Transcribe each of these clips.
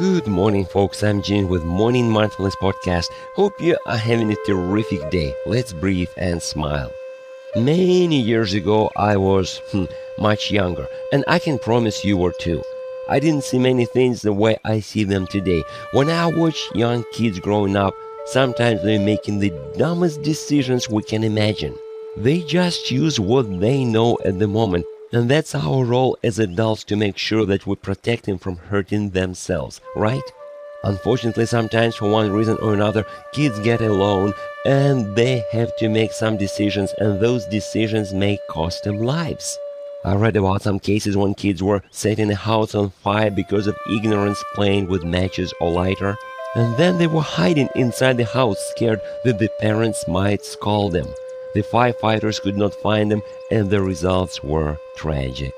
Good morning, folks. I'm Jim with Morning Mindfulness Podcast. Hope you are having a terrific day. Let's breathe and smile. Many years ago, I was hmm, much younger, and I can promise you were too. I didn't see many things the way I see them today. When I watch young kids growing up, sometimes they're making the dumbest decisions we can imagine. They just use what they know at the moment and that's our role as adults to make sure that we protect them from hurting themselves, right? Unfortunately, sometimes for one reason or another, kids get alone and they have to make some decisions, and those decisions may cost them lives. I read about some cases when kids were setting a house on fire because of ignorance playing with matches or lighter, and then they were hiding inside the house scared that the parents might scold them. The firefighters could not find them, and the results were tragic.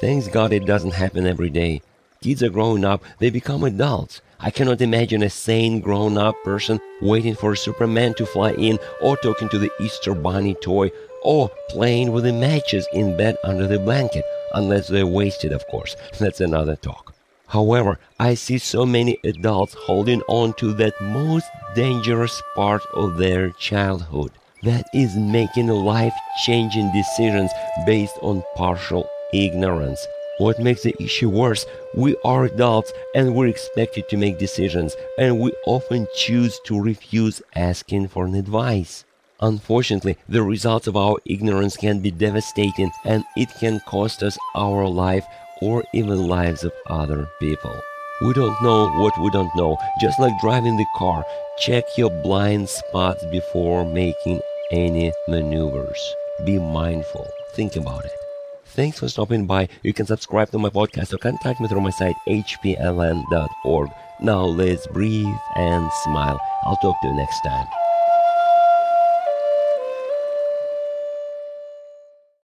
Thanks God it doesn't happen every day. Kids are growing up, they become adults. I cannot imagine a sane grown up person waiting for Superman to fly in, or talking to the Easter Bunny toy, or playing with the matches in bed under the blanket, unless they're wasted, of course. That's another talk. However, I see so many adults holding on to that most dangerous part of their childhood that is making life changing decisions based on partial ignorance. What makes the issue worse, we are adults and we're expected to make decisions, and we often choose to refuse asking for an advice. Unfortunately, the results of our ignorance can be devastating and it can cost us our life or even lives of other people. We don't know what we don't know, just like driving the car. Check your blind spots before making any maneuvers. Be mindful. Think about it. Thanks for stopping by. You can subscribe to my podcast or contact me through my site hpln.org. Now let's breathe and smile. I'll talk to you next time.